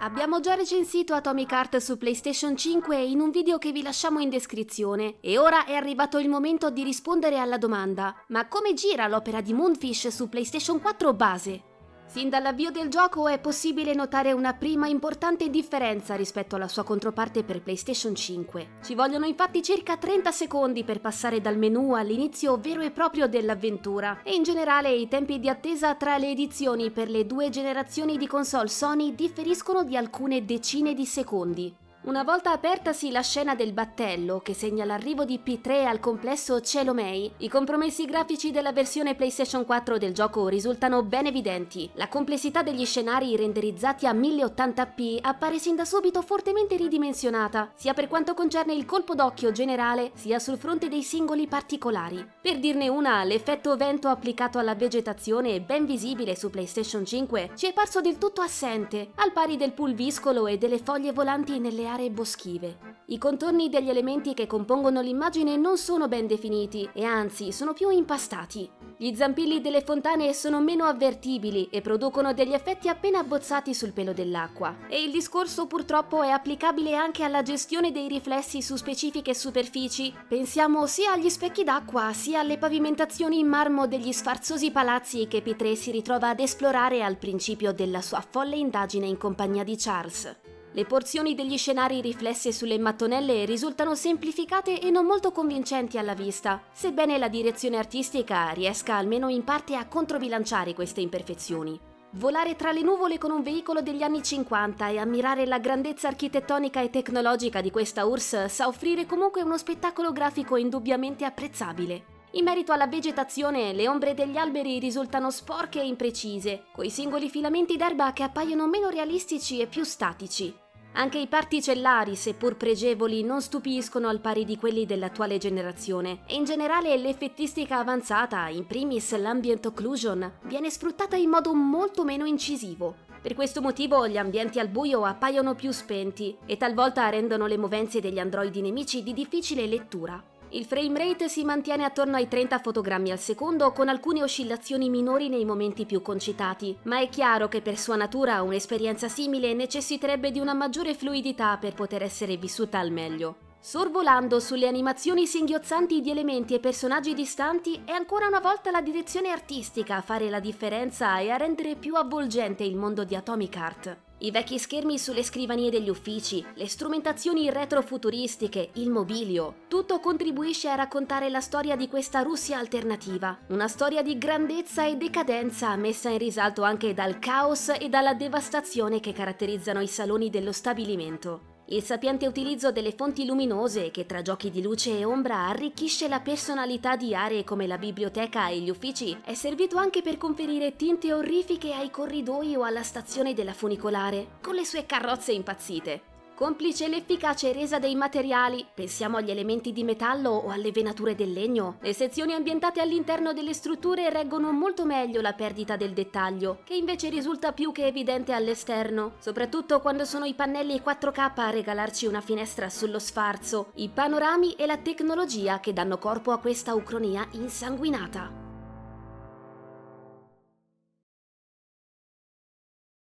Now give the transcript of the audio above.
Abbiamo già recensito Atomic Heart su PlayStation 5 in un video che vi lasciamo in descrizione e ora è arrivato il momento di rispondere alla domanda ma come gira l'opera di Moonfish su PlayStation 4 base? Sin dall'avvio del gioco è possibile notare una prima importante differenza rispetto alla sua controparte per PlayStation 5. Ci vogliono infatti circa 30 secondi per passare dal menu all'inizio vero e proprio dell'avventura e in generale i tempi di attesa tra le edizioni per le due generazioni di console Sony differiscono di alcune decine di secondi. Una volta apertasi la scena del battello che segna l'arrivo di P3 al complesso Cielo May, i compromessi grafici della versione PlayStation 4 del gioco risultano ben evidenti. La complessità degli scenari renderizzati a 1080p appare sin da subito fortemente ridimensionata, sia per quanto concerne il colpo d'occhio generale, sia sul fronte dei singoli particolari. Per dirne una, l'effetto vento applicato alla vegetazione, ben visibile su PlayStation 5, ci è parso del tutto assente, al pari del pulviscolo e delle foglie volanti nelle aree boschive. I contorni degli elementi che compongono l'immagine non sono ben definiti e anzi sono più impastati. Gli zampilli delle fontane sono meno avvertibili e producono degli effetti appena abbozzati sul pelo dell'acqua. E il discorso purtroppo è applicabile anche alla gestione dei riflessi su specifiche superfici. Pensiamo sia agli specchi d'acqua sia alle pavimentazioni in marmo degli sfarzosi palazzi che P3 si ritrova ad esplorare al principio della sua folle indagine in compagnia di Charles. Le porzioni degli scenari riflesse sulle mattonelle risultano semplificate e non molto convincenti alla vista, sebbene la direzione artistica riesca almeno in parte a controbilanciare queste imperfezioni. Volare tra le nuvole con un veicolo degli anni 50 e ammirare la grandezza architettonica e tecnologica di questa URSS sa offrire comunque uno spettacolo grafico indubbiamente apprezzabile. In merito alla vegetazione, le ombre degli alberi risultano sporche e imprecise, coi singoli filamenti d'erba che appaiono meno realistici e più statici. Anche i particellari, seppur pregevoli, non stupiscono al pari di quelli dell'attuale generazione e in generale l'effettistica avanzata, in primis l'ambient occlusion, viene sfruttata in modo molto meno incisivo. Per questo motivo gli ambienti al buio appaiono più spenti e talvolta rendono le movenze degli androidi nemici di difficile lettura. Il frame rate si mantiene attorno ai 30 fotogrammi al secondo con alcune oscillazioni minori nei momenti più concitati, ma è chiaro che per sua natura un'esperienza simile necessiterebbe di una maggiore fluidità per poter essere vissuta al meglio. Sorvolando sulle animazioni singhiozzanti di elementi e personaggi distanti, è ancora una volta la direzione artistica a fare la differenza e a rendere più avvolgente il mondo di Atomic Heart. I vecchi schermi sulle scrivanie degli uffici, le strumentazioni retrofuturistiche, il mobilio, tutto contribuisce a raccontare la storia di questa Russia alternativa, una storia di grandezza e decadenza messa in risalto anche dal caos e dalla devastazione che caratterizzano i saloni dello stabilimento. Il sapiente utilizzo delle fonti luminose che tra giochi di luce e ombra arricchisce la personalità di aree come la biblioteca e gli uffici è servito anche per conferire tinte orrifiche ai corridoi o alla stazione della funicolare, con le sue carrozze impazzite. Complice l'efficace resa dei materiali, pensiamo agli elementi di metallo o alle venature del legno, le sezioni ambientate all'interno delle strutture reggono molto meglio la perdita del dettaglio, che invece risulta più che evidente all'esterno, soprattutto quando sono i pannelli 4K a regalarci una finestra sullo sfarzo, i panorami e la tecnologia che danno corpo a questa ucronia insanguinata.